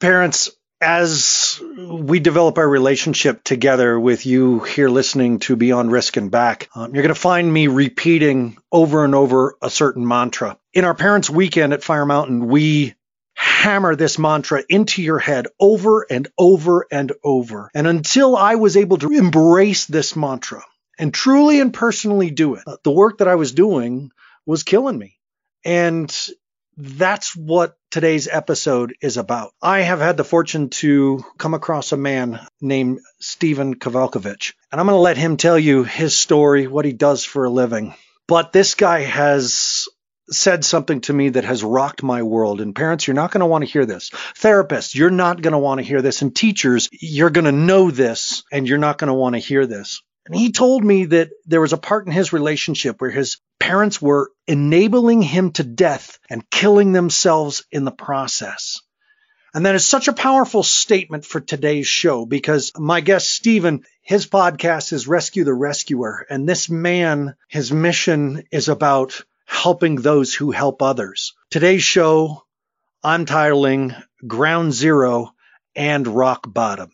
Parents, as we develop our relationship together with you here listening to Beyond Risk and Back, um, you're going to find me repeating over and over a certain mantra. In our Parents Weekend at Fire Mountain, we hammer this mantra into your head over and over and over. And until I was able to embrace this mantra and truly and personally do it, the work that I was doing was killing me. And that's what today's episode is about. I have had the fortune to come across a man named Stephen Kovalkovich, and I'm going to let him tell you his story, what he does for a living. But this guy has said something to me that has rocked my world. And parents, you're not going to want to hear this. Therapists, you're not going to want to hear this. And teachers, you're going to know this and you're not going to want to hear this. And he told me that there was a part in his relationship where his parents were enabling him to death and killing themselves in the process. And that is such a powerful statement for today's show because my guest, Stephen, his podcast is Rescue the Rescuer. And this man, his mission is about helping those who help others. Today's show, I'm titling Ground Zero and Rock Bottom.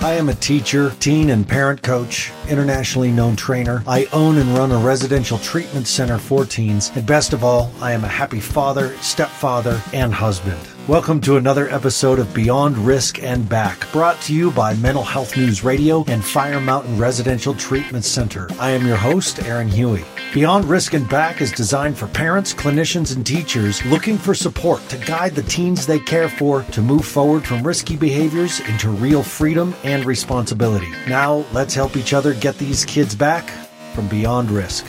I am a teacher, teen and parent coach, internationally known trainer. I own and run a residential treatment center for teens. And best of all, I am a happy father, stepfather, and husband. Welcome to another episode of Beyond Risk and Back, brought to you by Mental Health News Radio and Fire Mountain Residential Treatment Center. I am your host, Aaron Huey. Beyond Risk and Back is designed for parents, clinicians, and teachers looking for support to guide the teens they care for to move forward from risky behaviors into real freedom and responsibility. Now, let's help each other get these kids back from beyond risk.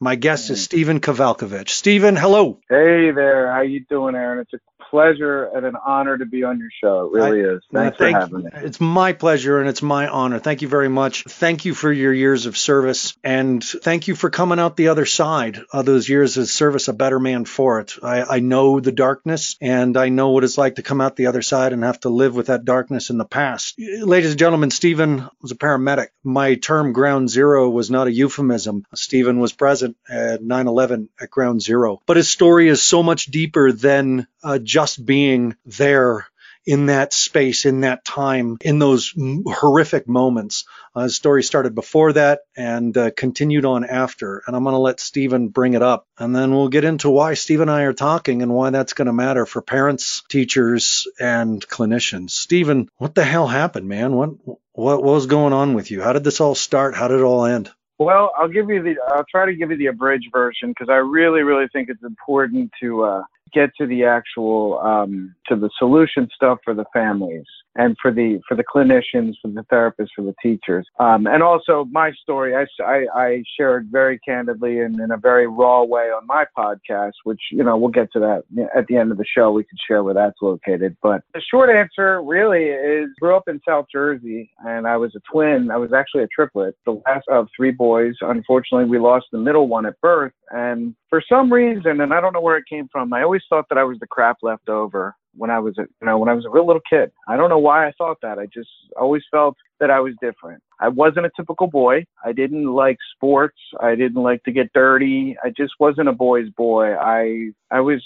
My guest is Stephen Kovalkovich. Stephen, hello. Hey there. How you doing, Aaron? It's a pleasure and an honor to be on your show. It really I, is. Thanks thank, for having me. It's my pleasure and it's my honor. Thank you very much. Thank you for your years of service and thank you for coming out the other side of those years of service, a better man for it. I, I know the darkness and I know what it's like to come out the other side and have to live with that darkness in the past. Ladies and gentlemen, Stephen was a paramedic. My term ground zero was not a euphemism. Stephen was present at 9 11 at ground zero. But his story is so much deeper than uh, just being there in that space, in that time, in those horrific moments. Uh, his story started before that and uh, continued on after. And I'm going to let Stephen bring it up. And then we'll get into why Steve and I are talking and why that's going to matter for parents, teachers, and clinicians. Stephen, what the hell happened, man? What, what, what was going on with you? How did this all start? How did it all end? Well, I'll give you the. I'll try to give you the abridged version because I really, really think it's important to uh, get to the actual um, to the solution stuff for the families and for the for the clinicians, for the therapists, for the teachers, um, and also my story. I, I, I shared very candidly and in a very raw way on my podcast, which you know we'll get to that at the end of the show. We can share where that's located. But the short answer really is grew up in South Jersey, and I was a twin. I was actually a triplet, the last of three boys. Unfortunately, we lost the middle one at birth, and for some reason, and I don't know where it came from, I always thought that I was the crap left over when I was a, you know when I was a real little kid. I don't know why I thought that. I just always felt that I was different. I wasn't a typical boy. I didn't like sports. I didn't like to get dirty. I just wasn't a boy's boy. I I was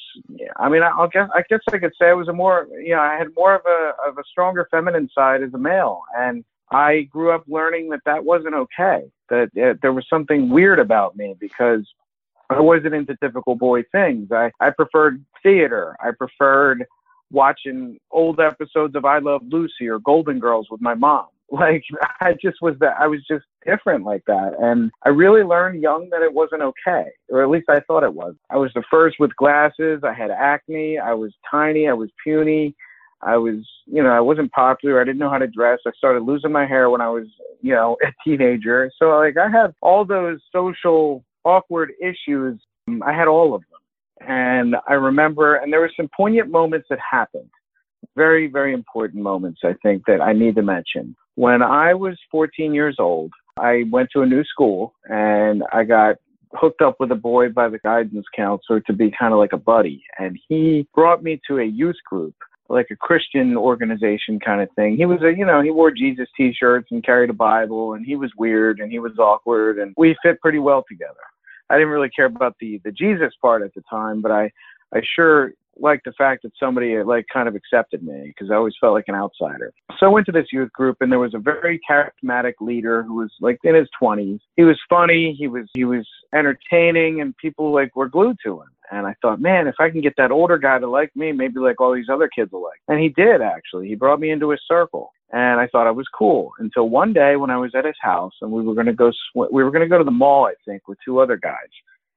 I mean I, I'll guess I guess I could say I was a more you know I had more of a of a stronger feminine side as a male and I grew up learning that that wasn't okay. That uh, there was something weird about me because I wasn't into typical boy things. I, I preferred theater. I preferred watching old episodes of I Love Lucy or Golden Girls with my mom. Like I just was that I was just different like that. And I really learned young that it wasn't okay, or at least I thought it was. I was the first with glasses. I had acne. I was tiny. I was puny. I was, you know, I wasn't popular. I didn't know how to dress. I started losing my hair when I was, you know, a teenager. So like I had all those social awkward issues. I had all of them. And I remember, and there were some poignant moments that happened. Very, very important moments, I think, that I need to mention. When I was 14 years old, I went to a new school and I got hooked up with a boy by the guidance counselor to be kind of like a buddy. And he brought me to a youth group like a Christian organization kind of thing. He was a, you know, he wore Jesus t-shirts and carried a Bible and he was weird and he was awkward and we fit pretty well together. I didn't really care about the the Jesus part at the time, but I I sure liked the fact that somebody like kind of accepted me because I always felt like an outsider. So I went to this youth group and there was a very charismatic leader who was like in his 20s. He was funny, he was he was entertaining and people like were glued to him. And I thought, man, if I can get that older guy to like me, maybe like all these other kids will like. And he did actually. He brought me into his circle, and I thought I was cool until one day when I was at his house and we were going to go sw- we were going to go to the mall, I think, with two other guys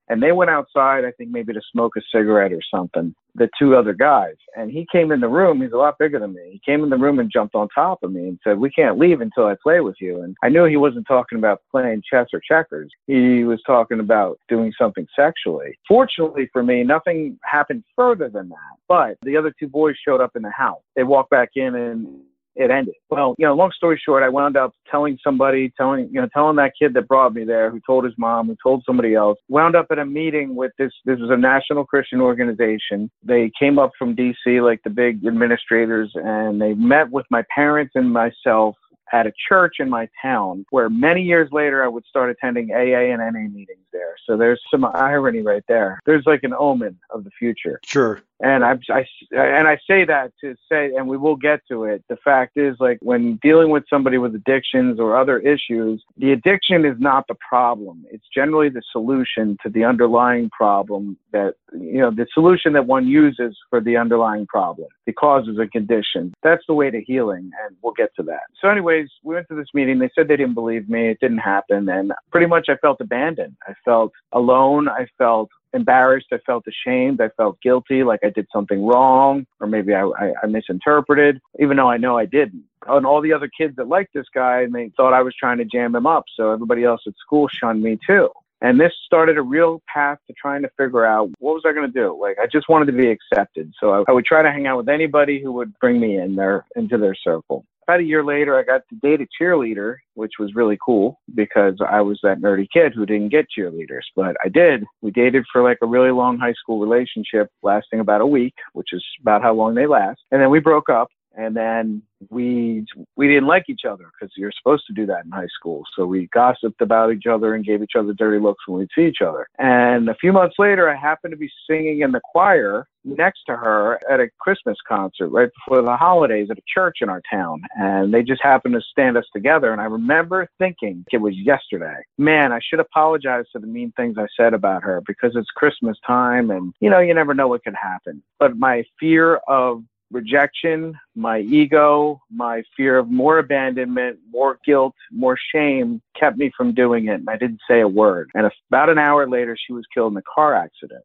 and they went outside, I think maybe to smoke a cigarette or something, the two other guys. And he came in the room, he's a lot bigger than me. He came in the room and jumped on top of me and said, We can't leave until I play with you. And I knew he wasn't talking about playing chess or checkers. He was talking about doing something sexually. Fortunately for me, nothing happened further than that. But the other two boys showed up in the house. They walked back in and it ended. Well, you know, long story short, I wound up telling somebody, telling, you know, telling that kid that brought me there, who told his mom, who told somebody else, wound up at a meeting with this, this was a national Christian organization. They came up from DC, like the big administrators, and they met with my parents and myself at a church in my town where many years later I would start attending AA and NA meetings there. So there's some irony right there. There's like an omen of the future. Sure. And I, I, and I say that to say, and we will get to it. The fact is, like, when dealing with somebody with addictions or other issues, the addiction is not the problem. It's generally the solution to the underlying problem that, you know, the solution that one uses for the underlying problem, the causes a condition. That's the way to healing, and we'll get to that. So, anyways, we went to this meeting. They said they didn't believe me. It didn't happen. And pretty much I felt abandoned. I felt alone. I felt embarrassed. I felt ashamed. I felt guilty, like I did something wrong, or maybe I, I, I misinterpreted, even though I know I didn't. And all the other kids that liked this guy, and they thought I was trying to jam him up. So everybody else at school shunned me too. And this started a real path to trying to figure out what was I going to do. Like I just wanted to be accepted. So I, I would try to hang out with anybody who would bring me in there into their circle about a year later, I got to date a cheerleader, which was really cool because I was that nerdy kid who didn't get cheerleaders, but I did. We dated for like a really long high school relationship lasting about a week, which is about how long they last. And then we broke up and then we we didn't like each other because you're supposed to do that in high school. So we gossiped about each other and gave each other dirty looks when we'd see each other. And a few months later, I happened to be singing in the choir next to her at a Christmas concert right before the holidays at a church in our town. And they just happened to stand us together. And I remember thinking it was yesterday, man, I should apologize for the mean things I said about her because it's Christmas time and, you know, you never know what could happen. But my fear of rejection, my ego, my fear of more abandonment, more guilt, more shame kept me from doing it. And I didn't say a word. And about an hour later, she was killed in a car accident.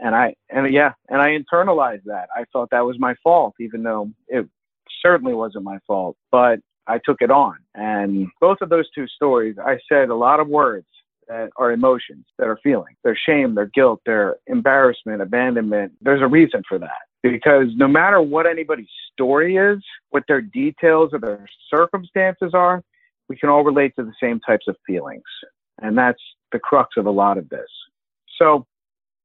And I, and yeah, and I internalized that. I thought that was my fault, even though it certainly wasn't my fault. But I took it on. And both of those two stories, I said a lot of words that are emotions that are feeling. Their shame, their guilt, their embarrassment, abandonment. There's a reason for that because no matter what anybody's story is, what their details or their circumstances are, we can all relate to the same types of feelings. And that's the crux of a lot of this. So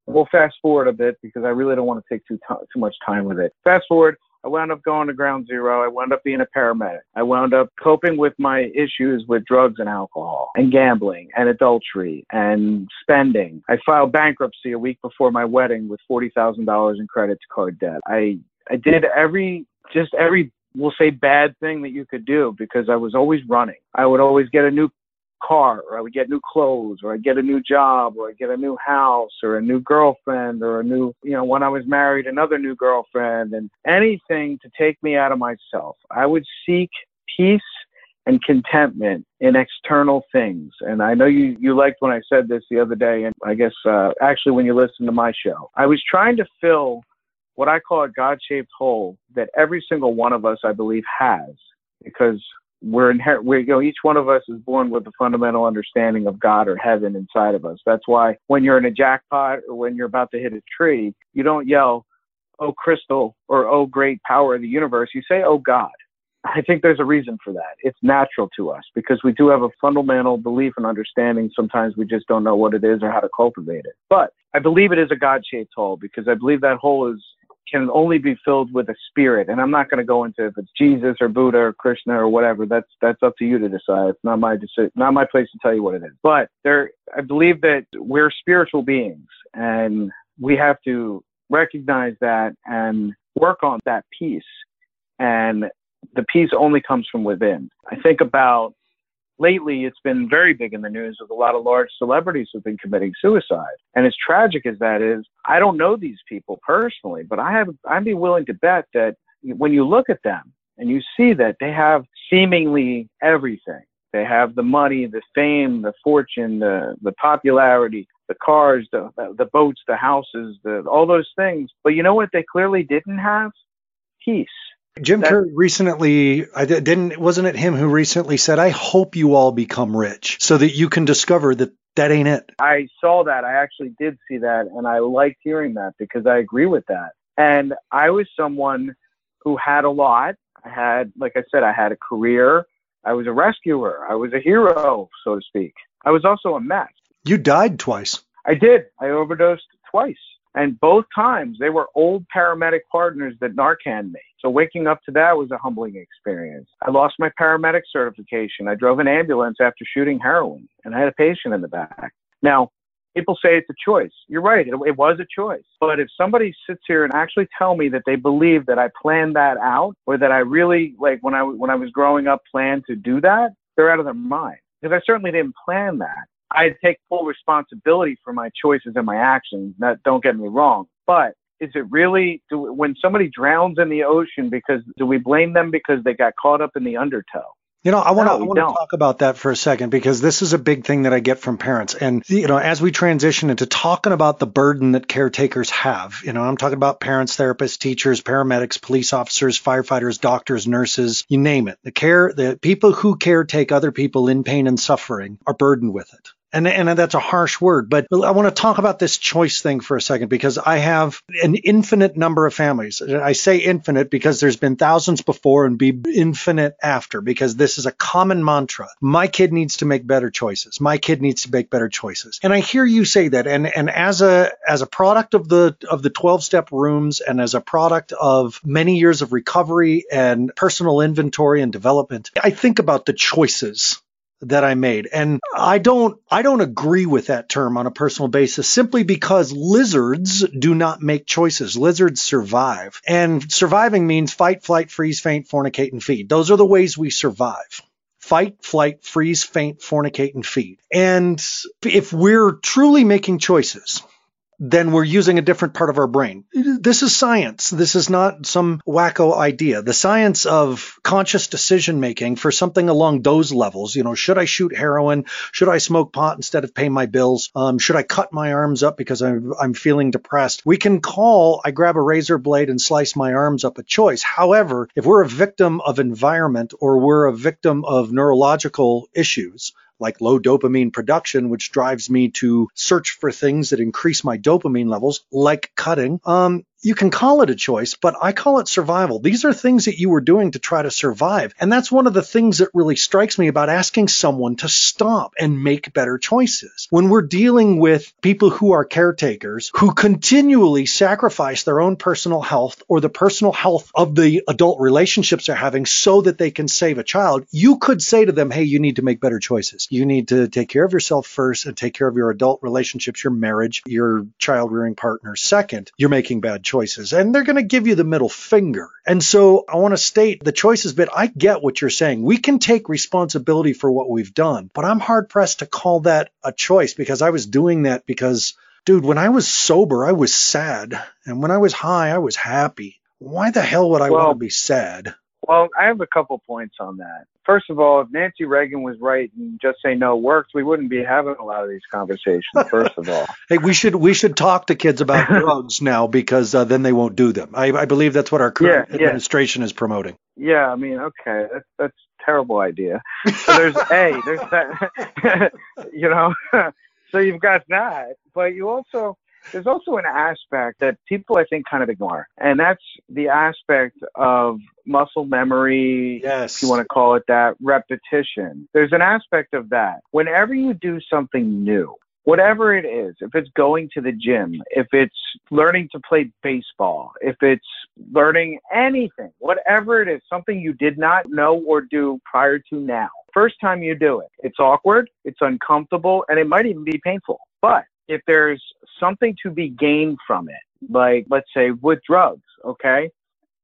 we'll fast forward a bit because I really don't want to take too, t- too much time with it. Fast forward, I wound up going to ground zero. I wound up being a paramedic. I wound up coping with my issues with drugs and alcohol and gambling and adultery and spending. I filed bankruptcy a week before my wedding with $40,000 in credit card debt. I, I did every, just every we'll say bad thing that you could do because I was always running. I would always get a new car or I would get new clothes or I'd get a new job or I'd get a new house or a new girlfriend or a new, you know, when I was married, another new girlfriend and anything to take me out of myself. I would seek peace and contentment in external things. And I know you, you liked when I said this the other day. And I guess, uh, actually when you listen to my show, I was trying to fill what I call a God shaped hole that every single one of us, I believe, has because we're inherent we you know each one of us is born with a fundamental understanding of god or heaven inside of us. That's why when you're in a jackpot or when you're about to hit a tree you don't yell oh crystal or oh great power of the universe. You say oh god. I think there's a reason for that. It's natural to us because we do have a fundamental belief and understanding. Sometimes we just don't know what it is or how to cultivate it. But i believe it is a god shaped hole because i believe that hole is can only be filled with a spirit. And I'm not going to go into if it's Jesus or Buddha or Krishna or whatever. That's that's up to you to decide. It's not my decision, not my place to tell you what it is. But there, I believe that we're spiritual beings, and we have to recognize that and work on that peace. And the peace only comes from within. I think about lately it's been very big in the news with a lot of large celebrities who've been committing suicide. And as tragic as that is, I don't know these people personally, but I have I'd be willing to bet that when you look at them and you see that they have seemingly everything. They have the money, the fame, the fortune, the the popularity, the cars, the the boats, the houses, the all those things. But you know what they clearly didn't have? Peace Jim that, Carrey recently, I didn't, wasn't it him who recently said, I hope you all become rich so that you can discover that that ain't it. I saw that. I actually did see that. And I liked hearing that because I agree with that. And I was someone who had a lot. I had, like I said, I had a career. I was a rescuer. I was a hero, so to speak. I was also a mess. You died twice. I did. I overdosed twice. And both times they were old paramedic partners that Narcan made. So waking up to that was a humbling experience. I lost my paramedic certification. I drove an ambulance after shooting heroin and I had a patient in the back. Now, people say it's a choice. You're right. It, it, was a choice. But if somebody sits here and actually tell me that they believe that I planned that out or that I really, like when I, when I was growing up, planned to do that, they're out of their mind. Because I certainly didn't plan that. I take full responsibility for my choices and my actions. That, don't get me wrong. But is it really do, when somebody drowns in the ocean because do we blame them because they got caught up in the undertow? You know, I want to no, talk about that for a second because this is a big thing that I get from parents. And, you know, as we transition into talking about the burden that caretakers have, you know, I'm talking about parents, therapists, teachers, paramedics, police officers, firefighters, doctors, nurses, you name it. The care, the people who caretake other people in pain and suffering are burdened with it. And, and that's a harsh word, but I want to talk about this choice thing for a second because I have an infinite number of families. I say infinite because there's been thousands before and be infinite after because this is a common mantra. My kid needs to make better choices. My kid needs to make better choices. And I hear you say that. And, and as a, as a product of the, of the 12 step rooms and as a product of many years of recovery and personal inventory and development, I think about the choices that I made. And I don't I don't agree with that term on a personal basis simply because lizards do not make choices. Lizards survive. And surviving means fight, flight, freeze, faint, fornicate and feed. Those are the ways we survive. Fight, flight, freeze, faint, fornicate and feed. And if we're truly making choices, then we're using a different part of our brain. This is science. This is not some wacko idea. The science of conscious decision making for something along those levels, you know, should I shoot heroin? Should I smoke pot instead of pay my bills? Um, should I cut my arms up because I'm, I'm feeling depressed? We can call, I grab a razor blade and slice my arms up a choice. However, if we're a victim of environment or we're a victim of neurological issues, like low dopamine production, which drives me to search for things that increase my dopamine levels, like cutting. Um, you can call it a choice, but I call it survival. These are things that you were doing to try to survive. And that's one of the things that really strikes me about asking someone to stop and make better choices. When we're dealing with people who are caretakers who continually sacrifice their own personal health or the personal health of the adult relationships they're having so that they can save a child, you could say to them, Hey, you need to make better choices. You need to take care of yourself first and take care of your adult relationships, your marriage, your child rearing partner second. You're making bad choices and they're going to give you the middle finger. And so I want to state the choices bit. I get what you're saying. We can take responsibility for what we've done, but I'm hard pressed to call that a choice because I was doing that because dude, when I was sober, I was sad. And when I was high, I was happy. Why the hell would I well, want to be sad? Well, I have a couple points on that. First of all, if Nancy Reagan was right and just say no works, we wouldn't be having a lot of these conversations. First of all, hey, we should we should talk to kids about drugs now because uh, then they won't do them. I, I believe that's what our current yeah, administration yeah. is promoting. Yeah, I mean, okay, that's that's terrible idea. So there's a there's that, you know, so you've got that, but you also there's also an aspect that people I think kind of ignore, and that's the aspect of muscle memory, yes. if you want to call it that, repetition. There's an aspect of that. Whenever you do something new, whatever it is, if it's going to the gym, if it's learning to play baseball, if it's learning anything, whatever it is, something you did not know or do prior to now. First time you do it, it's awkward, it's uncomfortable, and it might even be painful. But if there's something to be gained from it, like let's say with drugs, okay?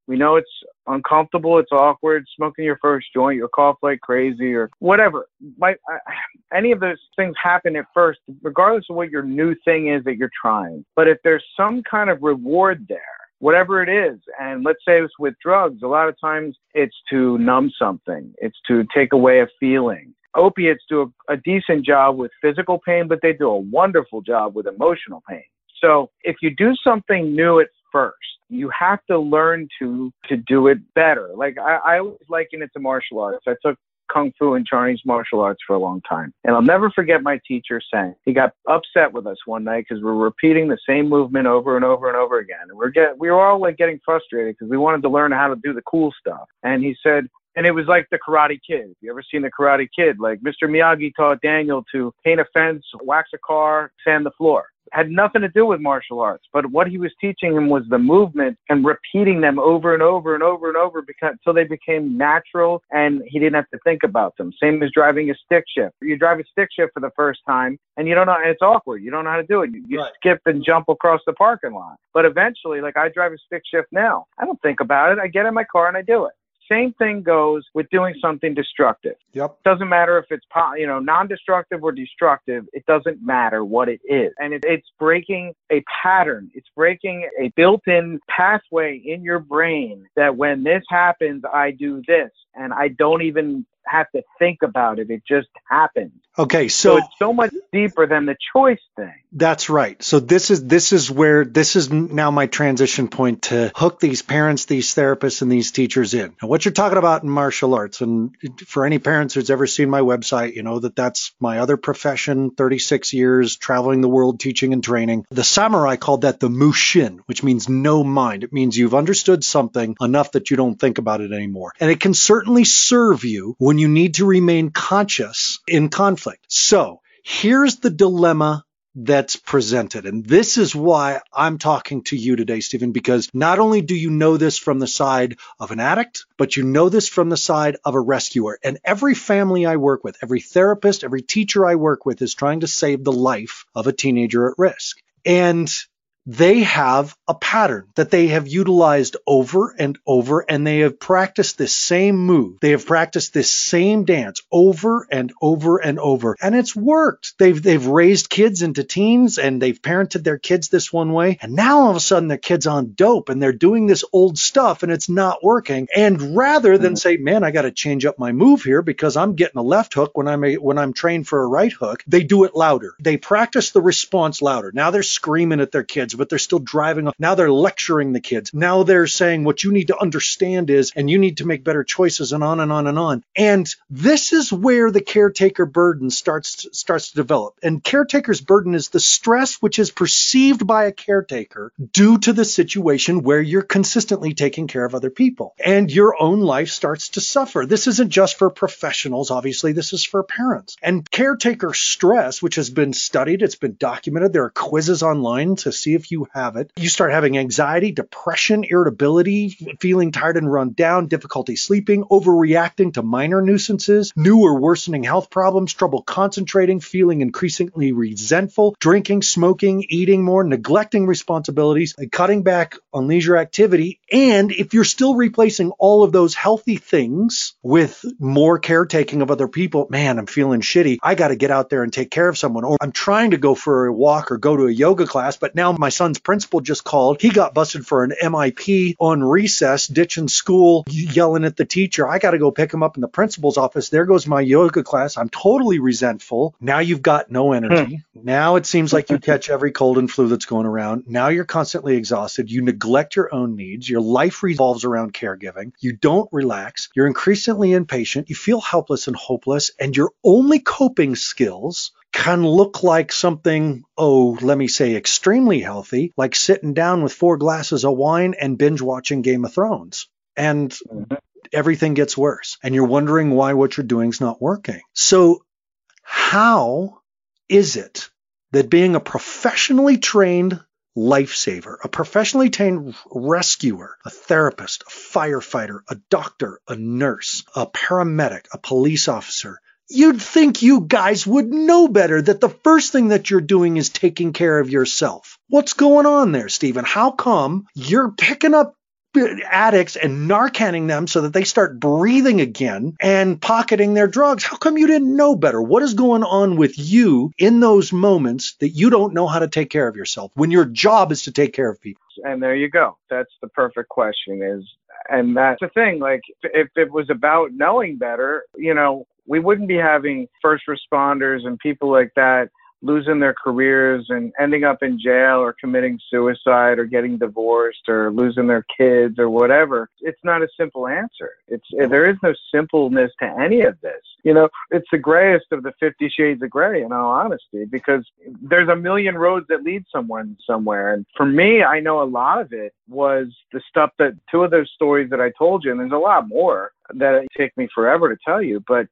We know it's uncomfortable, it's awkward, smoking your first joint, you cough like crazy, or whatever. Uh, any of those things happen at first, regardless of what your new thing is that you're trying. But if there's some kind of reward there, whatever it is, and let's say it's with drugs, a lot of times it's to numb something, it's to take away a feeling. Opiates do a, a decent job with physical pain, but they do a wonderful job with emotional pain. So if you do something new at first, you have to learn to to do it better. Like I, I always liken it to martial arts. I took kung fu and Chinese martial arts for a long time. And I'll never forget my teacher saying he got upset with us one night because we're repeating the same movement over and over and over again. And we're get we were all like getting frustrated because we wanted to learn how to do the cool stuff. And he said, and it was like the Karate Kid. You ever seen the Karate Kid? Like Mr. Miyagi taught Daniel to paint a fence, wax a car, sand the floor had nothing to do with martial arts, but what he was teaching him was the movement and repeating them over and over and over and over because until they became natural and he didn't have to think about them. Same as driving a stick shift. You drive a stick shift for the first time and you don't know, and it's awkward. You don't know how to do it. You, you right. skip and jump across the parking lot. But eventually, like I drive a stick shift now, I don't think about it. I get in my car and I do it. Same thing goes with doing something destructive. Yep. Doesn't matter if it's you know non-destructive or destructive. It doesn't matter what it is, and it, it's breaking a pattern. It's breaking a built-in pathway in your brain that when this happens, I do this, and I don't even have to think about it. It just happens. Okay, so, so, it's so much deeper than the choice thing. That's right. So this is this is where this is now my transition point to hook these parents, these therapists, and these teachers in. And what you're talking about in martial arts, and for any parents who's ever seen my website, you know that that's my other profession. 36 years traveling the world teaching and training. The samurai called that the mushin, which means no mind. It means you've understood something enough that you don't think about it anymore, and it can certainly serve you when you need to remain conscious in conflict conflict. So here's the dilemma that's presented. And this is why I'm talking to you today, Stephen, because not only do you know this from the side of an addict, but you know this from the side of a rescuer. And every family I work with, every therapist, every teacher I work with is trying to save the life of a teenager at risk. And they have a pattern that they have utilized over and over and they have practiced this same move. They have practiced this same dance over and over and over and it's worked. They've, they've raised kids into teens and they've parented their kids this one way. And now all of a sudden their kids on dope and they're doing this old stuff and it's not working. And rather than mm-hmm. say, man, I got to change up my move here because I'm getting a left hook when I'm a, when I'm trained for a right hook, they do it louder. They practice the response louder. Now they're screaming at their kids but they're still driving. Now they're lecturing the kids. Now they're saying what you need to understand is, and you need to make better choices and on and on and on. And this is where the caretaker burden starts, starts to develop. And caretaker's burden is the stress which is perceived by a caretaker due to the situation where you're consistently taking care of other people and your own life starts to suffer. This isn't just for professionals. Obviously, this is for parents and caretaker stress, which has been studied. It's been documented. There are quizzes online to see if if you have it, you start having anxiety, depression, irritability, feeling tired and run down, difficulty sleeping, overreacting to minor nuisances, new or worsening health problems, trouble concentrating, feeling increasingly resentful, drinking, smoking, eating more, neglecting responsibilities, and cutting back on leisure activity. And if you're still replacing all of those healthy things with more caretaking of other people, man, I'm feeling shitty. I got to get out there and take care of someone. Or I'm trying to go for a walk or go to a yoga class, but now my son's principal just called. He got busted for an MIP on recess, ditching school, yelling at the teacher. I got to go pick him up in the principal's office. There goes my yoga class. I'm totally resentful. Now you've got no energy. Hmm. Now it seems like you catch every cold and flu that's going around. Now you're constantly exhausted. You neglect your own needs. Your life revolves around caregiving. You don't relax. You're increasingly impatient. You feel helpless and hopeless. And your only coping skills can look like something, oh, let me say extremely healthy, like sitting down with four glasses of wine and binge watching Game of Thrones. And mm-hmm. everything gets worse. And you're wondering why what you're doing is not working. So, how is it that being a professionally trained lifesaver, a professionally trained rescuer, a therapist, a firefighter, a doctor, a nurse, a paramedic, a police officer, You'd think you guys would know better that the first thing that you're doing is taking care of yourself. What's going on there, Stephen? How come you're picking up addicts and narcanning them so that they start breathing again and pocketing their drugs. How come you didn't know better? What is going on with you in those moments that you don't know how to take care of yourself when your job is to take care of people? And there you go. That's the perfect question is and that's the thing like if it was about knowing better, you know, we wouldn't be having first responders and people like that losing their careers and ending up in jail or committing suicide or getting divorced or losing their kids or whatever. It's not a simple answer. It's there is no simpleness to any of this. You know, it's the grayest of the 50 shades of gray in all honesty because there's a million roads that lead someone somewhere and for me, I know a lot of it was the stuff that two of those stories that I told you and there's a lot more that it take me forever to tell you, but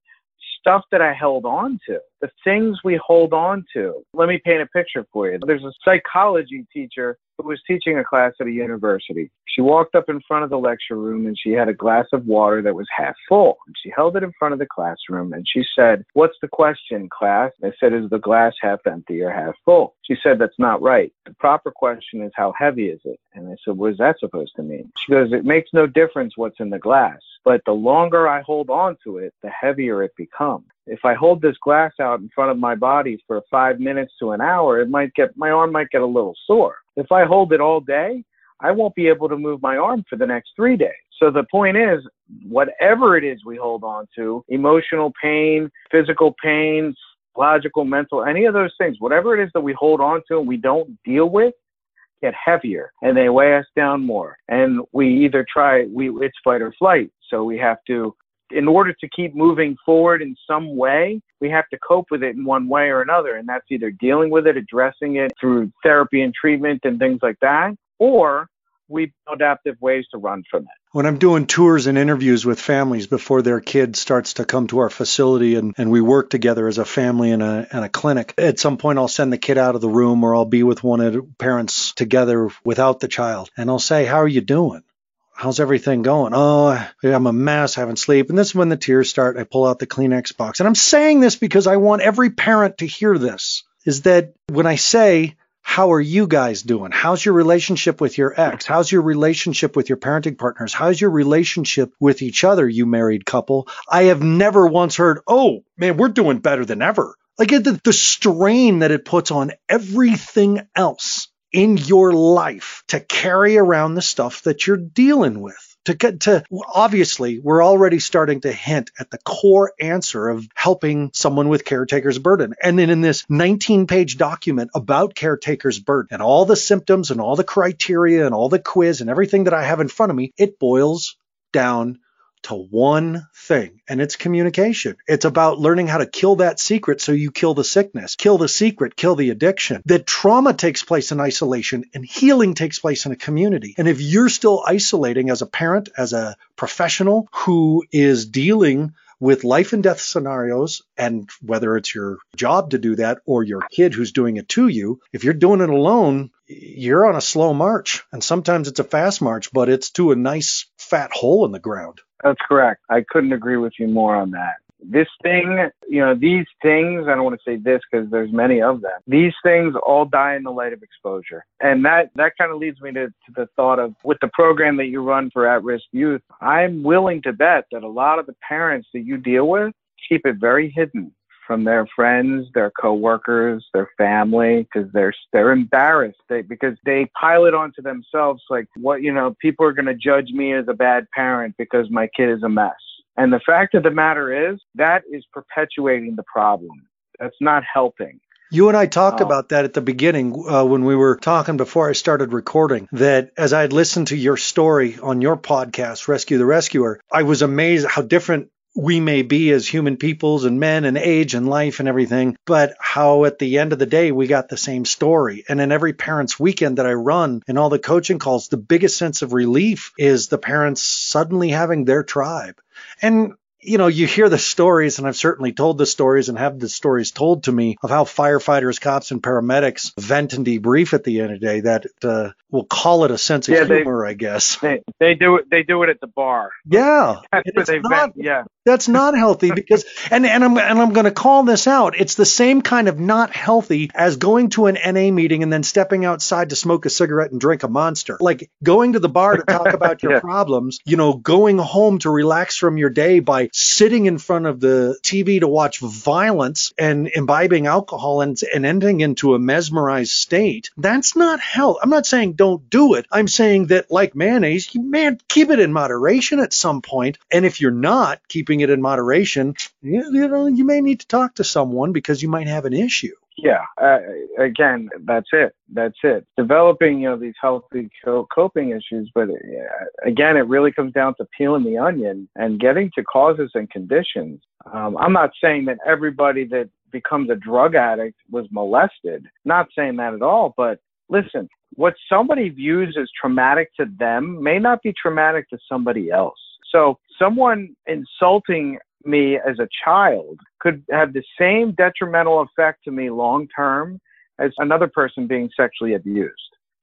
stuff that I held on to, the things we hold on to. Let me paint a picture for you. There's a psychology teacher who was teaching a class at a university. She walked up in front of the lecture room and she had a glass of water that was half full. And she held it in front of the classroom and she said, What's the question, class? I said, Is the glass half empty or half full? She said, That's not right. The proper question is, How heavy is it? And I said, What is that supposed to mean? She goes, It makes no difference what's in the glass. But the longer I hold on to it, the heavier it becomes. If I hold this glass out in front of my body for five minutes to an hour, it might get, my arm might get a little sore. If I hold it all day, I won't be able to move my arm for the next three days. So the point is, whatever it is we hold on to, emotional pain, physical pain, logical, mental, any of those things, whatever it is that we hold on to and we don't deal with, get heavier and they weigh us down more. And we either try, we, it's fight or flight. So we have to, in order to keep moving forward in some way, we have to cope with it in one way or another. And that's either dealing with it, addressing it through therapy and treatment and things like that, or we adaptive ways to run from it. When I'm doing tours and interviews with families before their kid starts to come to our facility and, and we work together as a family in a, in a clinic, at some point I'll send the kid out of the room or I'll be with one of the parents together without the child. And I'll say, How are you doing? How's everything going? Oh, I'm a mess, I haven't sleep. And this is when the tears start. I pull out the Kleenex box. And I'm saying this because I want every parent to hear this is that when I say, how are you guys doing? How's your relationship with your ex? How's your relationship with your parenting partners? How's your relationship with each other, you married couple? I have never once heard, oh, man, we're doing better than ever. Like the, the strain that it puts on everything else in your life to carry around the stuff that you're dealing with. To get to obviously, we're already starting to hint at the core answer of helping someone with caretaker's burden. And then in this 19 page document about caretaker's burden and all the symptoms and all the criteria and all the quiz and everything that I have in front of me, it boils down to one thing, and it's communication. It's about learning how to kill that secret so you kill the sickness, kill the secret, kill the addiction. That trauma takes place in isolation and healing takes place in a community. And if you're still isolating as a parent, as a professional who is dealing with life and death scenarios, and whether it's your job to do that or your kid who's doing it to you, if you're doing it alone, you're on a slow march. And sometimes it's a fast march, but it's to a nice fat hole in the ground. That's correct. I couldn't agree with you more on that. This thing, you know, these things, I don't want to say this because there's many of them. These things all die in the light of exposure. And that, that kind of leads me to, to the thought of with the program that you run for at-risk youth, I'm willing to bet that a lot of the parents that you deal with keep it very hidden from their friends, their coworkers, their family, because they're they're embarrassed they, because they pile it onto themselves like what you know people are going to judge me as a bad parent because my kid is a mess. And the fact of the matter is that is perpetuating the problem. That's not helping. You and I talked oh. about that at the beginning uh, when we were talking before I started recording. That as I had listened to your story on your podcast, Rescue the Rescuer, I was amazed how different we may be as human peoples and men and age and life and everything, but how at the end of the day we got the same story. And in every parents' weekend that I run and all the coaching calls, the biggest sense of relief is the parents suddenly having their tribe. And you know, you hear the stories, and I've certainly told the stories and have the stories told to me of how firefighters, cops, and paramedics vent and debrief at the end of the day. That uh, we'll call it a sense of yeah, humor, they, I guess. They, they do it. They do it at the bar. Yeah, that's not. Yeah, that's not healthy because, and and I'm and I'm going to call this out. It's the same kind of not healthy as going to an NA meeting and then stepping outside to smoke a cigarette and drink a monster. Like going to the bar to talk about your yeah. problems. You know, going home to relax from your day by sitting in front of the TV to watch violence and imbibing alcohol and, and ending into a mesmerized state, that's not health. I'm not saying don't do it. I'm saying that, like mayonnaise, you, man, keep it in moderation at some point. And if you're not keeping it in moderation, you, you know, you may need to talk to someone because you might have an issue. Yeah, uh, again, that's it. That's it. Developing, you know, these healthy co- coping issues, but uh, again, it really comes down to peeling the onion and getting to causes and conditions. Um, I'm not saying that everybody that becomes a drug addict was molested. Not saying that at all, but listen, what somebody views as traumatic to them may not be traumatic to somebody else. So someone insulting me as a child could have the same detrimental effect to me long term as another person being sexually abused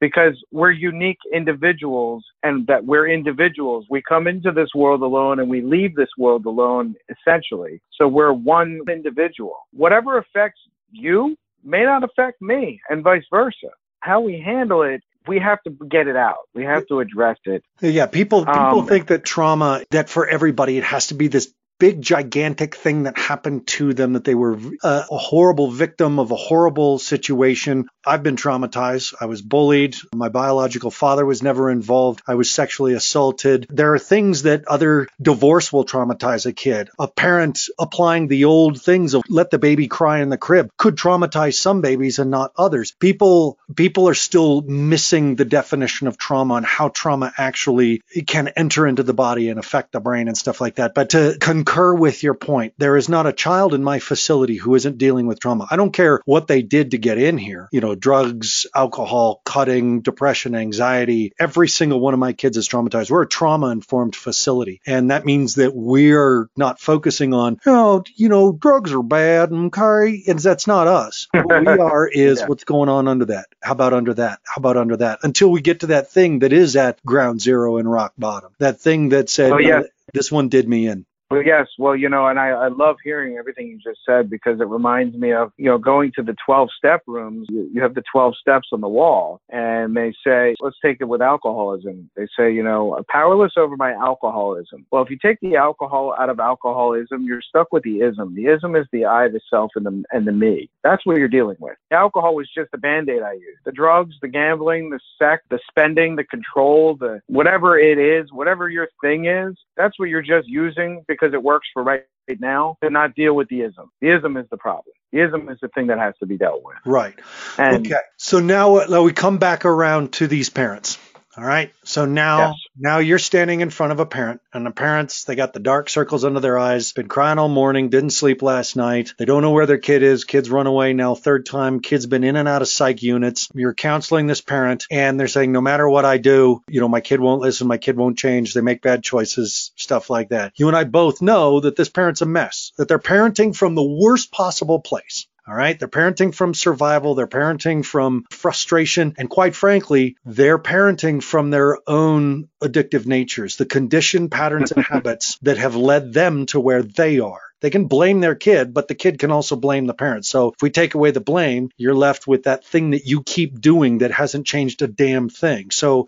because we're unique individuals and that we're individuals. We come into this world alone and we leave this world alone essentially. So we're one individual. Whatever affects you may not affect me and vice versa. How we handle it we have to get it out. We have to address it. Yeah, people people um, think that trauma that for everybody it has to be this big gigantic thing that happened to them that they were a, a horrible victim of a horrible situation I've been traumatized. I was bullied. My biological father was never involved. I was sexually assaulted. There are things that other divorce will traumatize a kid. A parent applying the old things of let the baby cry in the crib could traumatize some babies and not others. People people are still missing the definition of trauma and how trauma actually can enter into the body and affect the brain and stuff like that. But to concur with your point, there is not a child in my facility who isn't dealing with trauma. I don't care what they did to get in here. You know, drugs, alcohol, cutting, depression, anxiety. Every single one of my kids is traumatized. We're a trauma informed facility. And that means that we're not focusing on, oh, you know, drugs are bad and okay. And that's not us. What we are is yeah. what's going on under that. How about under that? How about under that? Until we get to that thing that is at ground zero and rock bottom. That thing that said, oh, yeah. this one did me in. Well, yes. Well, you know, and I, I love hearing everything you just said because it reminds me of, you know, going to the 12 step rooms. You, you have the 12 steps on the wall and they say, let's take it with alcoholism. They say, you know, powerless over my alcoholism. Well, if you take the alcohol out of alcoholism, you're stuck with the ism. The ism is the I, the self, and the, and the me. That's what you're dealing with. The alcohol was just a band-aid I used. The drugs, the gambling, the sex, the spending, the control, the whatever it is, whatever your thing is, that's what you're just using because because it works for right now to not deal with the ism. The ism is the problem. The ism is the thing that has to be dealt with. Right. And okay. So now, uh, now we come back around to these parents. All right. So now, yes. now you're standing in front of a parent, and the parents they got the dark circles under their eyes, been crying all morning, didn't sleep last night. They don't know where their kid is. Kids run away now, third time. Kid's been in and out of psych units. You're counseling this parent, and they're saying, no matter what I do, you know, my kid won't listen, my kid won't change. They make bad choices, stuff like that. You and I both know that this parent's a mess, that they're parenting from the worst possible place. All right. They're parenting from survival. They're parenting from frustration. And quite frankly, they're parenting from their own addictive natures, the conditioned patterns and habits that have led them to where they are. They can blame their kid, but the kid can also blame the parent. So if we take away the blame, you're left with that thing that you keep doing that hasn't changed a damn thing. So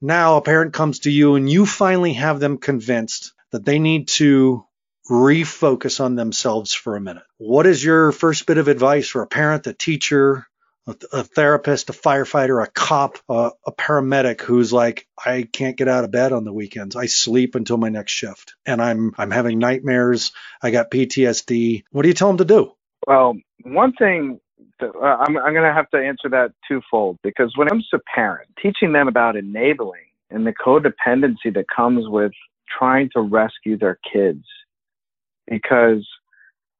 now a parent comes to you and you finally have them convinced that they need to refocus on themselves for a minute. What is your first bit of advice for a parent, a teacher, a, a therapist, a firefighter, a cop, a, a paramedic who's like, I can't get out of bed on the weekends. I sleep until my next shift, and I'm I'm having nightmares. I got PTSD. What do you tell them to do? Well, one thing uh, I'm, I'm going to have to answer that twofold because when it comes to parents, teaching them about enabling and the codependency that comes with trying to rescue their kids because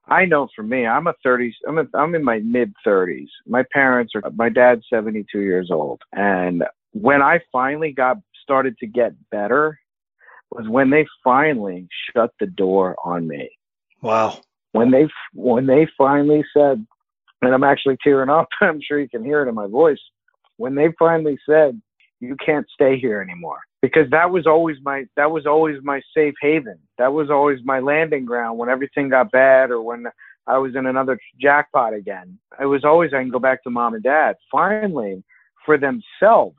I know for me, I'm a 30, I'm, a, I'm in my mid 30s. My parents are, my dad's 72 years old. And when I finally got started to get better, was when they finally shut the door on me. Wow. When they when they finally said, and I'm actually tearing up. I'm sure you can hear it in my voice. When they finally said, "You can't stay here anymore," because that was always my that was always my safe haven. That was always my landing ground when everything got bad or when I was in another jackpot again. It was always I can go back to mom and dad. Finally, for themselves,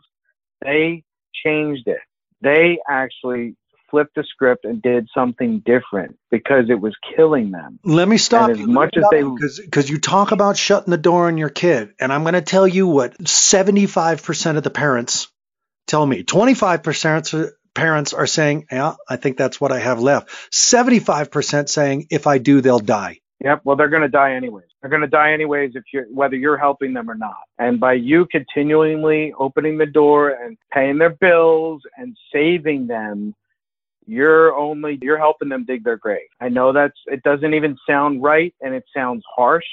they changed it. They actually flipped the script and did something different because it was killing them. Let me stop And you. as much as they because you talk about shutting the door on your kid, and I'm going to tell you what 75% of the parents tell me. 25% of parents are saying, "Yeah, I think that's what I have left." 75% saying, "If I do, they'll die." Yep. Well, they're going to die anyways. They're going to die anyways if you whether you're helping them or not. And by you continually opening the door and paying their bills and saving them, you're only you're helping them dig their grave. I know that's it doesn't even sound right and it sounds harsh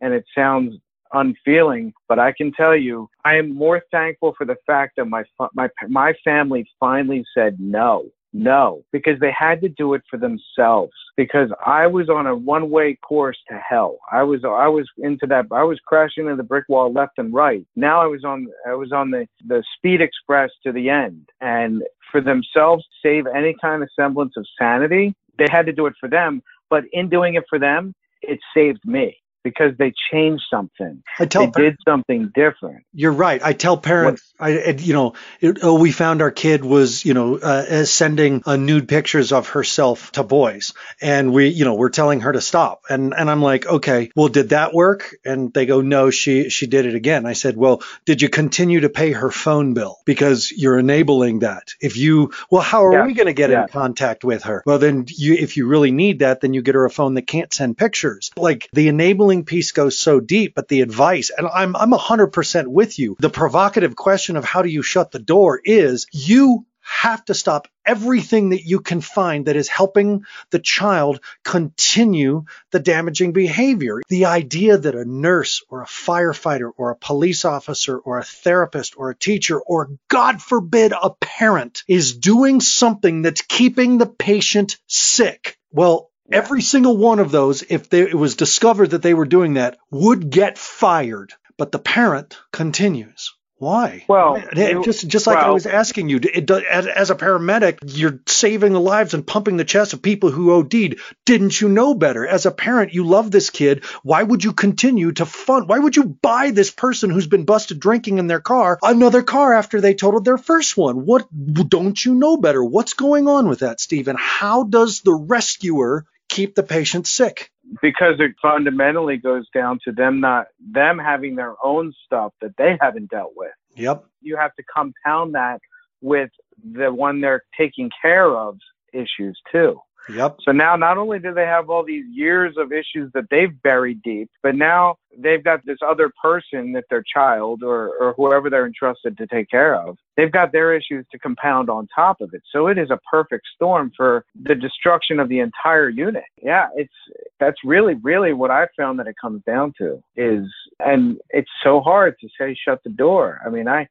and it sounds unfeeling, but I can tell you I am more thankful for the fact that my my my family finally said no. No, because they had to do it for themselves. Because I was on a one-way course to hell. I was I was into that. I was crashing into the brick wall left and right. Now I was on I was on the the speed express to the end. And for themselves, save any kind of semblance of sanity, they had to do it for them. But in doing it for them, it saved me because they changed something. I tell They did something different. You're right. I tell parents, I, you know, it, oh, we found our kid was, you know, uh, sending uh, nude pictures of herself to boys, and we, you know, we're telling her to stop, and and I'm like, okay, well, did that work? And they go, no, she she did it again. I said, well, did you continue to pay her phone bill because you're enabling that? If you, well, how are Yeah. we going to get Yeah. in contact with her? Well, then you, if you really need that, then you get her a phone that can't send pictures. Like the enabling piece goes so deep, but the advice, and I'm I'm hundred percent with you. The provocative question of how do you shut the door is you have to stop everything that you can find that is helping the child continue the damaging behavior. The idea that a nurse or a firefighter or a police officer or a therapist or a teacher or God forbid a parent is doing something that's keeping the patient sick. Well, Yeah. every single one of those, if they, it was discovered that they were doing that, would get fired. But the parent continues. Why? Well, you- just just like I was asking you, it, does- as, as a paramedic, you're saving the lives and pumping the chest of people who OD'd. Didn't you know better? As a parent, you love this kid. Why would you continue to fund? Why would you buy this person who's been busted drinking in their car another car after they totaled their first one? What don't you know better? What's going on with that, Stephen? How does the rescuer keep the patient sick? because it fundamentally goes down to them not them having their own stuff that they haven't dealt with. Yep. You have to compound that with the one they're taking care of issues too. Yep. So now not only do they have all these years of issues that they've buried deep, but now they've got this other person that their child or, or whoever they're entrusted to take care of. They've got their issues to compound on top of it. So it is a perfect storm for the destruction of the entire unit. Yeah, it's that's really, really what I found that it comes down to is and it's so hard to say shut the door. I mean I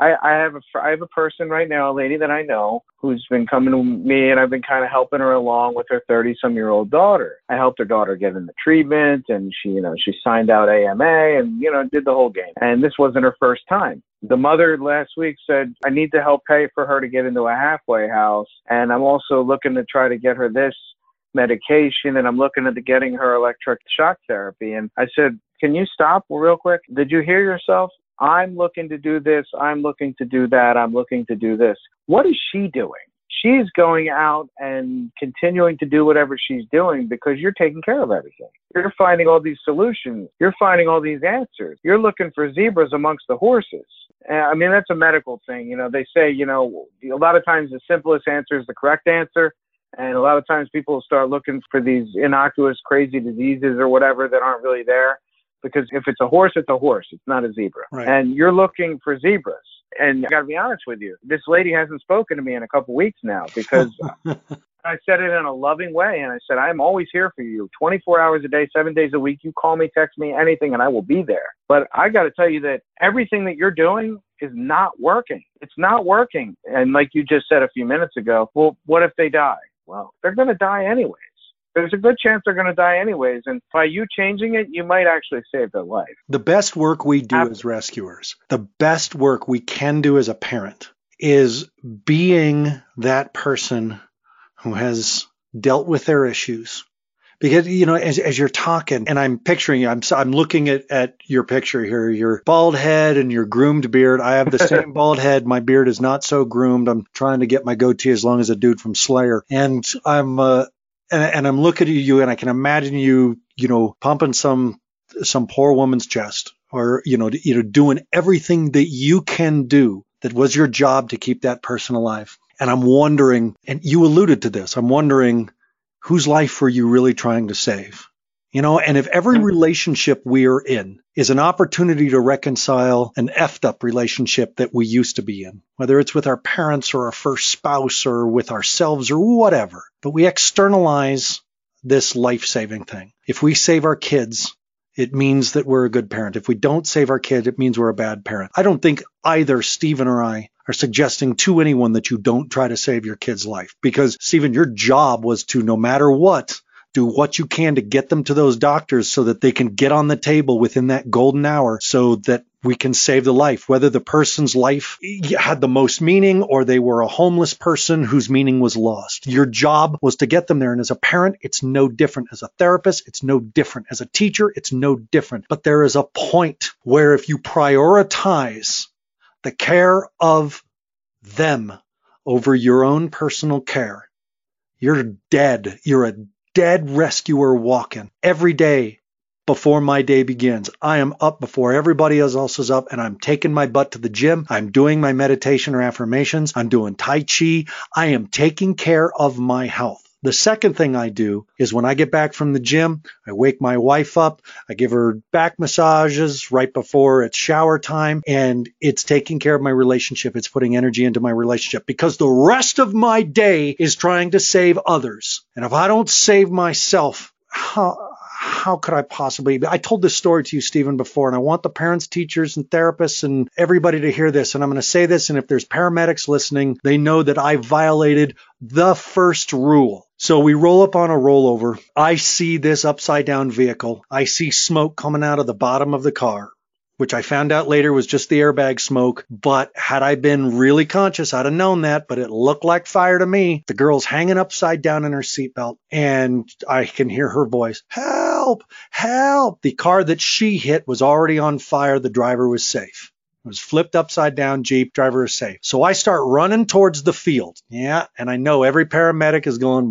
I, I have a I have a person right now, a lady that I know who's been coming to me, and I've been kind of helping her along with her 30 some year old daughter. I helped her daughter get in the treatment, and she you know she signed out AMA, and you know did the whole game. And this wasn't her first time. The mother last week said, I need to help pay for her to get into a halfway house, and I'm also looking to try to get her this medication, and I'm looking at the getting her electric shock therapy. And I said, Can you stop real quick? Did you hear yourself? I'm looking to do this. I'm looking to do that. I'm looking to do this. What is she doing? She's going out and continuing to do whatever she's doing because you're taking care of everything. You're finding all these solutions. You're finding all these answers. You're looking for zebras amongst the horses. I mean, that's a medical thing. You know, they say, you know, a lot of times the simplest answer is the correct answer. And a lot of times people start looking for these innocuous, crazy diseases or whatever that aren't really there because if it's a horse, it's a horse. It's not a zebra. Right. And you're looking for zebras. And I got to be honest with you, this lady hasn't spoken to me in a couple weeks now because I said it in a loving way. And I said, I'm always here for you 24 hours a day, seven days a week. You call me, text me, anything, and I will be there. But I got to tell you that everything that you're doing is not working. It's not working. And like you just said a few minutes ago, well, what if they die? Well, they're going to die anyways. There's a good chance they're going to die anyways. And by you changing it, you might actually save their life. The best work we do as rescuers, the best work we can do as a parent is being that person who has dealt with their issues, because you know as, as you're talking and i'm picturing you i'm i'm looking at at your picture here your bald head and your groomed beard i have the same bald head my beard is not so groomed i'm trying to get my goatee as long as a dude from slayer and i'm uh and, and i'm looking at you and i can imagine you you know pumping some some poor woman's chest or you know you know doing everything that you can do that was your job to keep that person alive and i'm wondering and you alluded to this i'm wondering whose life were you really trying to save? You know, and if every mm-hmm. relationship we are in is an opportunity to reconcile an effed up relationship that we used to be in, whether it's with our parents or our first spouse or with ourselves or whatever, but we externalize this life saving thing. If we save our kids, it means that we're a good parent. If we don't save our kid, it means we're a bad parent. I don't think either Stephen or I are suggesting to anyone that you don't try to save your kid's life. Because, Stephen, your job was to, no matter what, do what you can to get them to those doctors so that they can get on the table within that golden hour so that we can save the life, whether the person's life had the most meaning or they were a homeless person whose meaning was lost. Your job was to get them there. And as a parent, it's no different. As a therapist, it's no different. As a teacher, it's no different. But there is a point where if you prioritize the care of them over your own personal care, you're dead. You're a dead rescuer walking every day before my day begins. I am up before everybody else is up and I'm taking my butt to the gym. I'm doing my meditation or affirmations. I'm doing Tai Chi. I am taking care of my health. The second thing I do is when I get back from the gym, I wake my wife up. I give her back massages right before it's shower time and it's taking care of my relationship. It's putting energy into my relationship because the rest of my day is trying to save others. And if I don't save myself, how, how could I possibly? I told this story to you, Stephen, before, and I want the parents, teachers, and therapists and everybody to hear this. And I'm going to say this, and if there's paramedics listening, they know that I violated the first rule. So we roll up on a rollover. I see this upside down vehicle. I see smoke coming out of the bottom of the car which I found out later was just the airbag smoke. But had I been really conscious, I'd have known that, but it looked like fire to me. The girl's hanging upside down in her seatbelt and I can hear her voice, help, help. The car that she hit was already on fire. The driver was safe. It was flipped upside down Jeep, driver is safe. So I start running towards the field. Yeah. And I know every paramedic is going,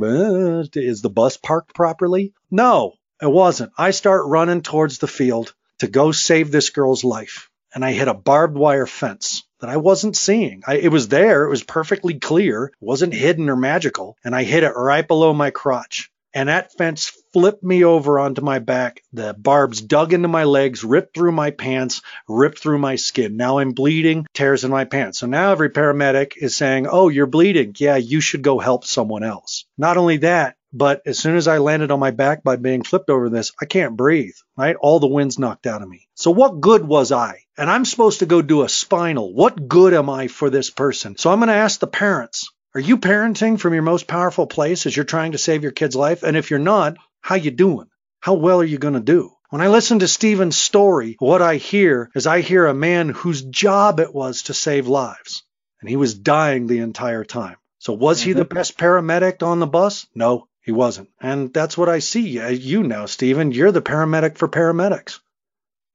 is the bus parked properly? No, it wasn't. I start running towards the field to go save this girl's life. And I hit a barbed wire fence that I wasn't seeing. I, it was there. It was perfectly clear. It wasn't hidden or magical. And I hit it right below my crotch. And that fence flipped me over onto my back. The barbs dug into my legs, ripped through my pants, ripped through my skin. Now I'm bleeding, tears in my pants. So now every paramedic is saying, Oh, you're bleeding. Yeah, you should go help someone else. Not only that, but as soon as I landed on my back by being flipped over this, I can't breathe, right? All the wind's knocked out of me. So what good was I? And I'm supposed to go do a spinal. What good am I for this person? So I'm going to ask the parents, are you parenting from your most powerful place as you're trying to save your kid's life? And if you're not, how you doing? How well are you going to do? When I listen to Stephen's story, what I hear is I hear a man whose job it was to save lives. And he was dying the entire time. So was he the mm-hmm. best paramedic on the bus? No, he wasn't. And that's what I see. Uh, you now, Stephen, you're the paramedic for paramedics.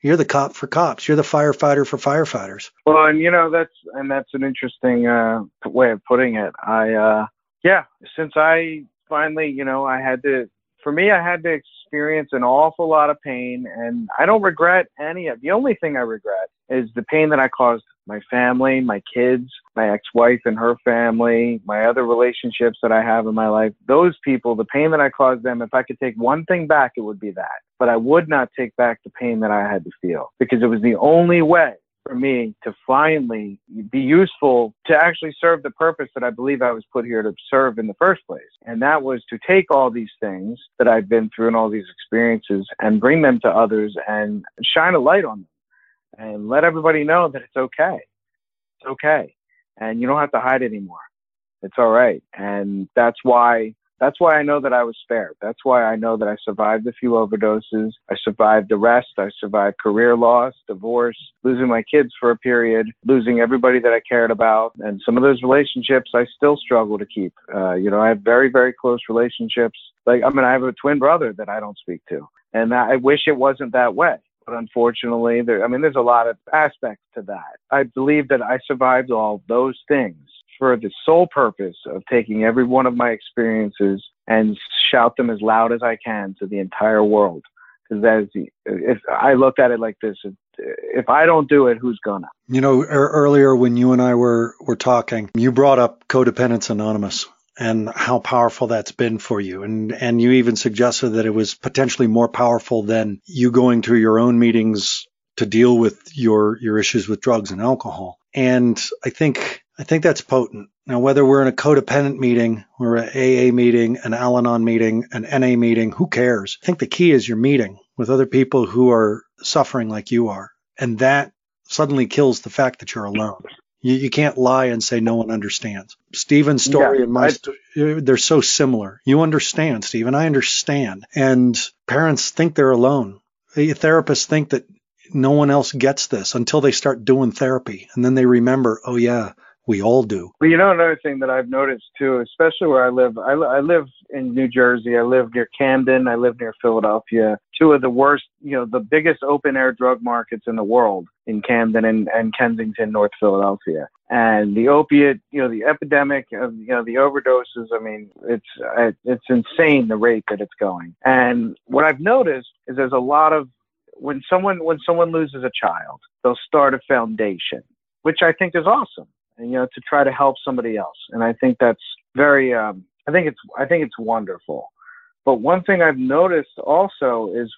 You're the cop for cops. You're the firefighter for firefighters. Well, and you know that's and that's an interesting uh, way of putting it. I uh, yeah, since I finally, you know, I had to. For me, I had to experience an awful lot of pain, and I don't regret any of. The only thing I regret is the pain that I caused my family, my kids, my ex-wife and her family, my other relationships that I have in my life. Those people, the pain that I caused them, if I could take one thing back, it would be that. But I would not take back the pain that I had to feel because it was the only way for me to finally be useful to actually serve the purpose that I believe I was put here to serve in the first place. And that was to take all these things that I've been through and all these experiences and bring them to others and shine a light on them and let everybody know that it's okay. It's okay. And you don't have to hide anymore. It's all right. And that's why that's why I know that I was spared. That's why I know that I survived a few overdoses. I survived arrest. I survived career loss, divorce, losing my kids for a period, losing everybody that I cared about. And some of those relationships I still struggle to keep. Uh, you know, I have very, very close relationships. Like, I mean, I have a twin brother that I don't speak to. And I wish it wasn't that way. But unfortunately, there, I mean, there's a lot of aspects to that. I believe that I survived all those things for the sole purpose of taking every one of my experiences and shout them as loud as I can to the entire world. Because that is the, if I look at it like this, if, if I don't do it, who's gonna? You know, er, earlier when you and I were were talking, you brought up Co-Dependents Anonymous and how powerful that's been for you. And and you even suggested that it was potentially more powerful than you going to your own meetings to deal with your your issues with drugs and alcohol. And I think I think that's potent. Now, whether we're in a codependent meeting, or an AA meeting, an Al Anon meeting, an NA meeting, who cares? I think the key is you're meeting with other people who are suffering like you are. And that suddenly kills the fact that you're alone. You, you can't lie and say no one understands. Stephen's story yeah, and my story, they're so similar. You understand, Stephen. I understand. And parents think they're alone. Therapists think that no one else gets this until they start doing therapy. And then they remember, oh, yeah, we all do. Well, you know, another thing that I've noticed too, especially where I live, I, I live in New Jersey. I live near Camden. I live near Philadelphia. Two of the worst, you know, the biggest open air drug markets in the world in Camden and, and Kensington, North Philadelphia. And the opiate, you know, the epidemic of, you know, the overdoses. I mean, it's, it's insane the rate that it's going. And what I've noticed is there's a lot of, when someone, when someone loses a child, they'll start a foundation, which I think is awesome and you know to try to help somebody else. And i think that's very um i think it's i think it's wonderful but one thing I've noticed also is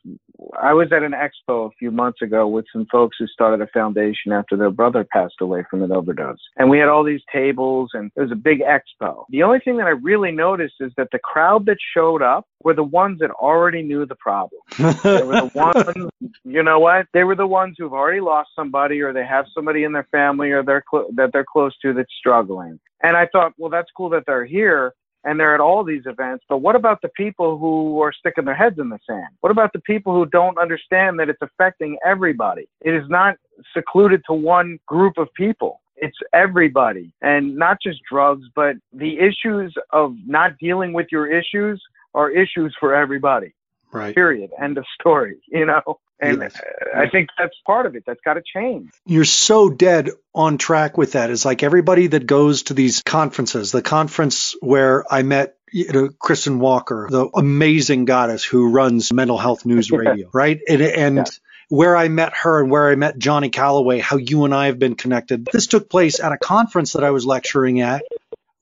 I was at an expo a few months ago with some folks who started a foundation after their brother passed away from an overdose. And we had all these tables and it was a big expo. The only thing that I really noticed is that the crowd that showed up were the ones that already knew the problem. they were the ones, you know what? They were the ones who've already lost somebody or they have somebody in their family or they're cl- that they're close to that's struggling. And I thought, well, that's cool that they're here and they're at all these events. But what about the people who are sticking their heads in the sand? What about the people who don't understand that it's affecting everybody? It is not secluded to one group of people. It's everybody and not just drugs, but the issues of not dealing with your issues are issues for everybody. Right. Period. End of story. You know? And yes. I think that's part of it. That's got to change. You're so dead on track with that. It's like everybody that goes to these conferences, the conference where I met you know, Kristen Walker, the amazing goddess who runs Mental Health News Radio, right? And, and yeah. where I met her and where I met Johnny Calloway, how you and I have been connected. This took place at a conference that I was lecturing at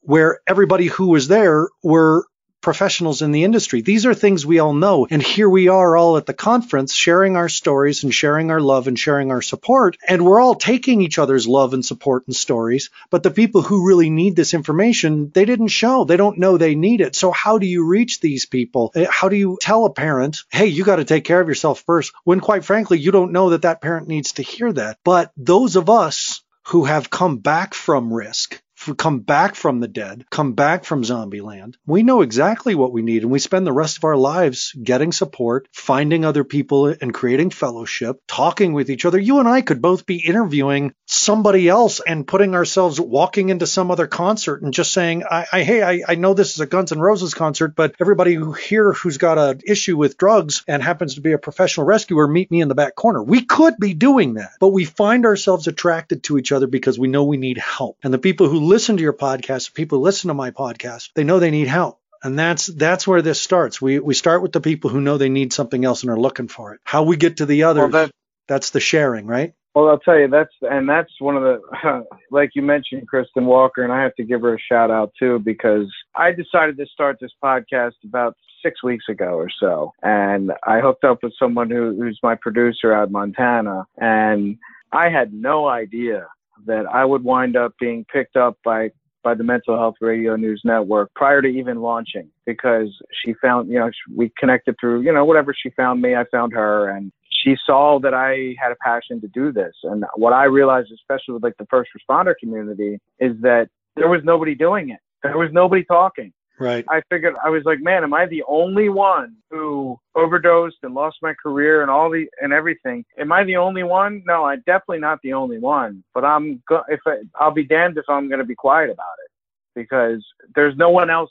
where everybody who was there were professionals in the industry. These are things we all know. And here we are all at the conference sharing our stories and sharing our love and sharing our support. And we're all taking each other's love and support and stories. But the people who really need this information, they didn't show. They don't know they need it. So how do you reach these people? Eh, how do you tell a parent, hey, you got to take care of yourself first? When quite frankly, you don't know that that parent needs to hear that. But those of us who have come back from risk come back from the dead, come back from zombie land. We know exactly what we need and we spend the rest of our lives getting support, finding other people and creating fellowship, talking with each other. You and I could both be interviewing somebody else and putting ourselves walking into some other concert and just saying, I, I hey, I, I know this is a Guns N' Roses concert, but everybody here who's got an issue with drugs and happens to be a professional rescuer, meet me in the back corner. We could be doing that, but we find ourselves attracted to each other because we know we need help. And the people who listen to your podcast, people who listen to my podcast, they know they need help. And that's that's where this starts. We we start with the people who know they need something else and are looking for it. How we get to the others, well, that, that's the sharing, right? Well, I'll tell you that's and that's one of the like you mentioned Kristen Walker, and I have to give her a shout out too because I decided to start this podcast about six weeks ago or so, and I hooked up with someone who, who's my producer out in Montana, and I had no idea that I would wind up being picked up by by the Mental Health Radio News Network prior to even launching because she found, you know, we connected through, you know, whatever she found me, I found her, and she saw that I had a passion to do this. And what I realized, especially with like the first responder community, is that there was nobody doing it. There was nobody talking. Right. I figured I was like, man, am I the only one who overdosed and lost my career and all the and everything? Am I the only one? No, I'm definitely not the only one. But I'm go- if I, I'll be damned if I'm going to be quiet about it because there's no one else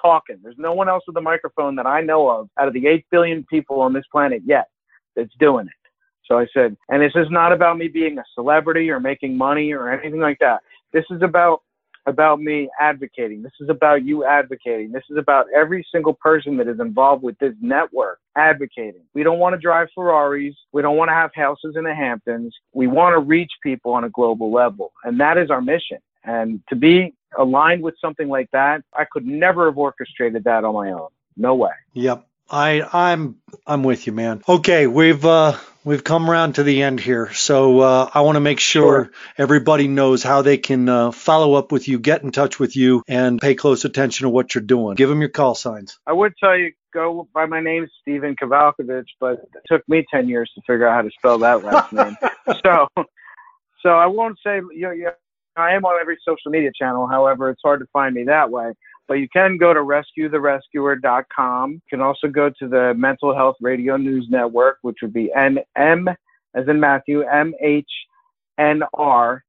talking. There's no one else with a microphone that I know of out of the eight billion people on this planet yet that's doing it. So I said, and this is not about me being a celebrity or making money or anything like that. This is about about me advocating. This is about you advocating. This is about every single person that is involved with this network advocating. We don't want to drive Ferraris. We don't want to have houses in the Hamptons. We want to reach people on a global level. And that is our mission. And to be aligned with something like that, I could never have orchestrated that on my own. No way. Yep. I I'm I'm with you, man. Okay, we've uh we've come around to the end here. So uh, I want to make sure, sure, everybody knows how they can uh, follow up with you, get in touch with you, and pay close attention to what you're doing. Give them your call signs. I would tell you go by my name, Stephen Kavalkovich, but it took me 10 years to figure out how to spell that last name. so, so I won't say you know, I am on every social media channel. However, it's hard to find me that way. But you can go to rescuetherescuer.com. You can also go to the Mental Health Radio News Network, which would be NM, as in Matthew, MHNR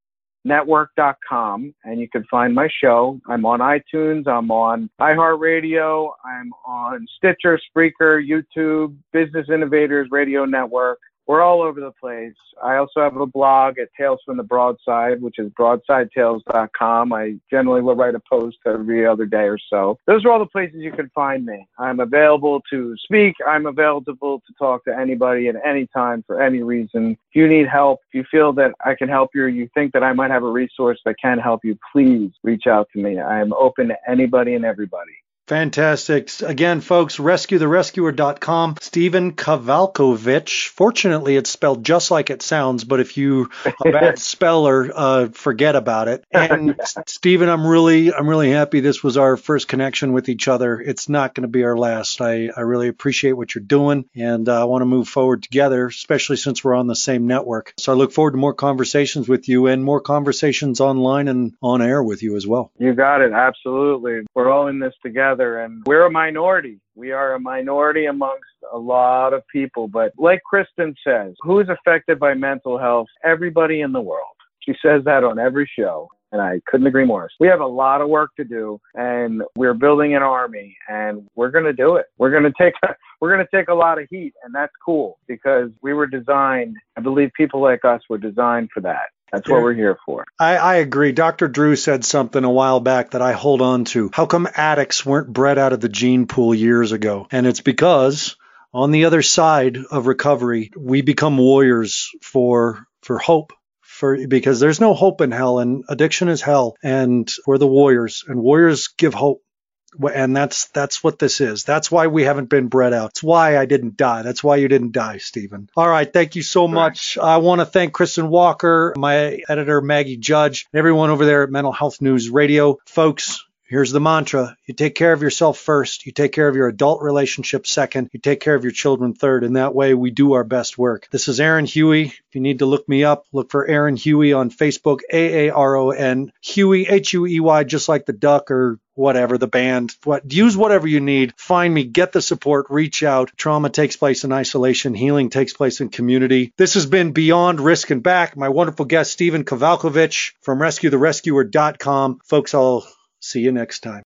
network.com and you can find my show. I'm on iTunes, I'm on iHeartRadio, I'm on Stitcher, Spreaker, YouTube, Business Innovators Radio Network we're all over the place. I also have a blog at Tales from the Broadside, which is broadsidetales.com. I generally will write a post every other day or so. Those are all the places you can find me. I'm available to speak. I'm available to talk to anybody at any time for any reason. If you need help, if you feel that I can help you, or you think that I might have a resource that can help you, please reach out to me. I am open to anybody and everybody. Fantastic. Again, folks, rescuetherescuer.com. Stephen Kavalkovich. Fortunately, it's spelled just like it sounds, but if you a bad speller, uh, forget about it. And Stephen, I'm really, I'm really happy this was our first connection with each other. It's not going to be our last. I, I really appreciate what you're doing, and uh, I want to move forward together, especially since we're on the same network. So I look forward to more conversations with you and more conversations online and on air with you as well. You got it. Absolutely. We're all in this together and we're a minority. We are a minority amongst a lot of people. But like Kristen says, who is affected by mental health? Everybody in the world. She says that on every show. And I couldn't agree more. We have a lot of work to do and we're building an army and we're going to do it. We're going to take, we're going to take a lot of heat and that's cool because we were designed, I believe people like us were designed for that. That's what we're here for. I, I, agree. Dr. Drew said something a while back that I hold on to. How come addicts weren't bred out of the gene pool years ago? And it's because on the other side of recovery, we become warriors for for hope. For, because there's no hope in hell and addiction is hell and we're the warriors and warriors give hope and that's that's what this is. That's why we haven't been bred out. It's why I didn't die. That's why you didn't die, Stephen. All right, thank you so much. I want to thank Kristen Walker, my editor Maggie Judge, and everyone over there at Mental Health News Radio. Folks, Here's the mantra. You take care of yourself first. You take care of your adult relationship second. You take care of your children third. And that way we do our best work. This is Aaron Huey. If you need to look me up, look for Aaron Huey on Facebook, A-A-R-O-N, Huey, H-U-E-Y, just like the duck or whatever, the band. What, use whatever you need. Find me, get the support, reach out. Trauma takes place in isolation. Healing takes place in community. This has been Beyond Risk and Back. My wonderful guest, Stephen Kavalkovich from RescueTheRescuer.com. Folks, I'll See you next time.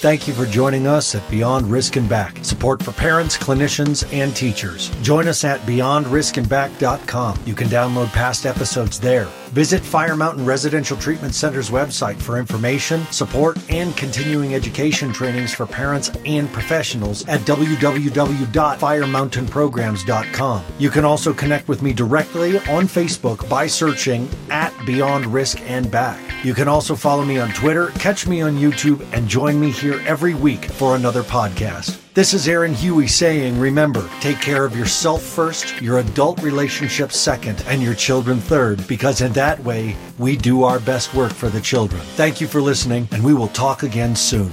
Thank you for joining us at Beyond Risk and Back. Support for parents, clinicians, and teachers. Join us at beyondriskandback.com. You can download past episodes there. Visit Fire Mountain Residential Treatment Center's website for information, support, and continuing education trainings for parents and professionals at www.firemountainprograms.com. You can also connect with me directly on Facebook by searching at Beyond Risk and Back. You can also follow me on Twitter, catch me on YouTube, and join me here every week for another podcast. This is Aaron Huey saying, remember, take care of yourself first, your adult relationships second, and your children third, because in that way, we do our best work for the children. Thank you for listening, and we will talk again soon.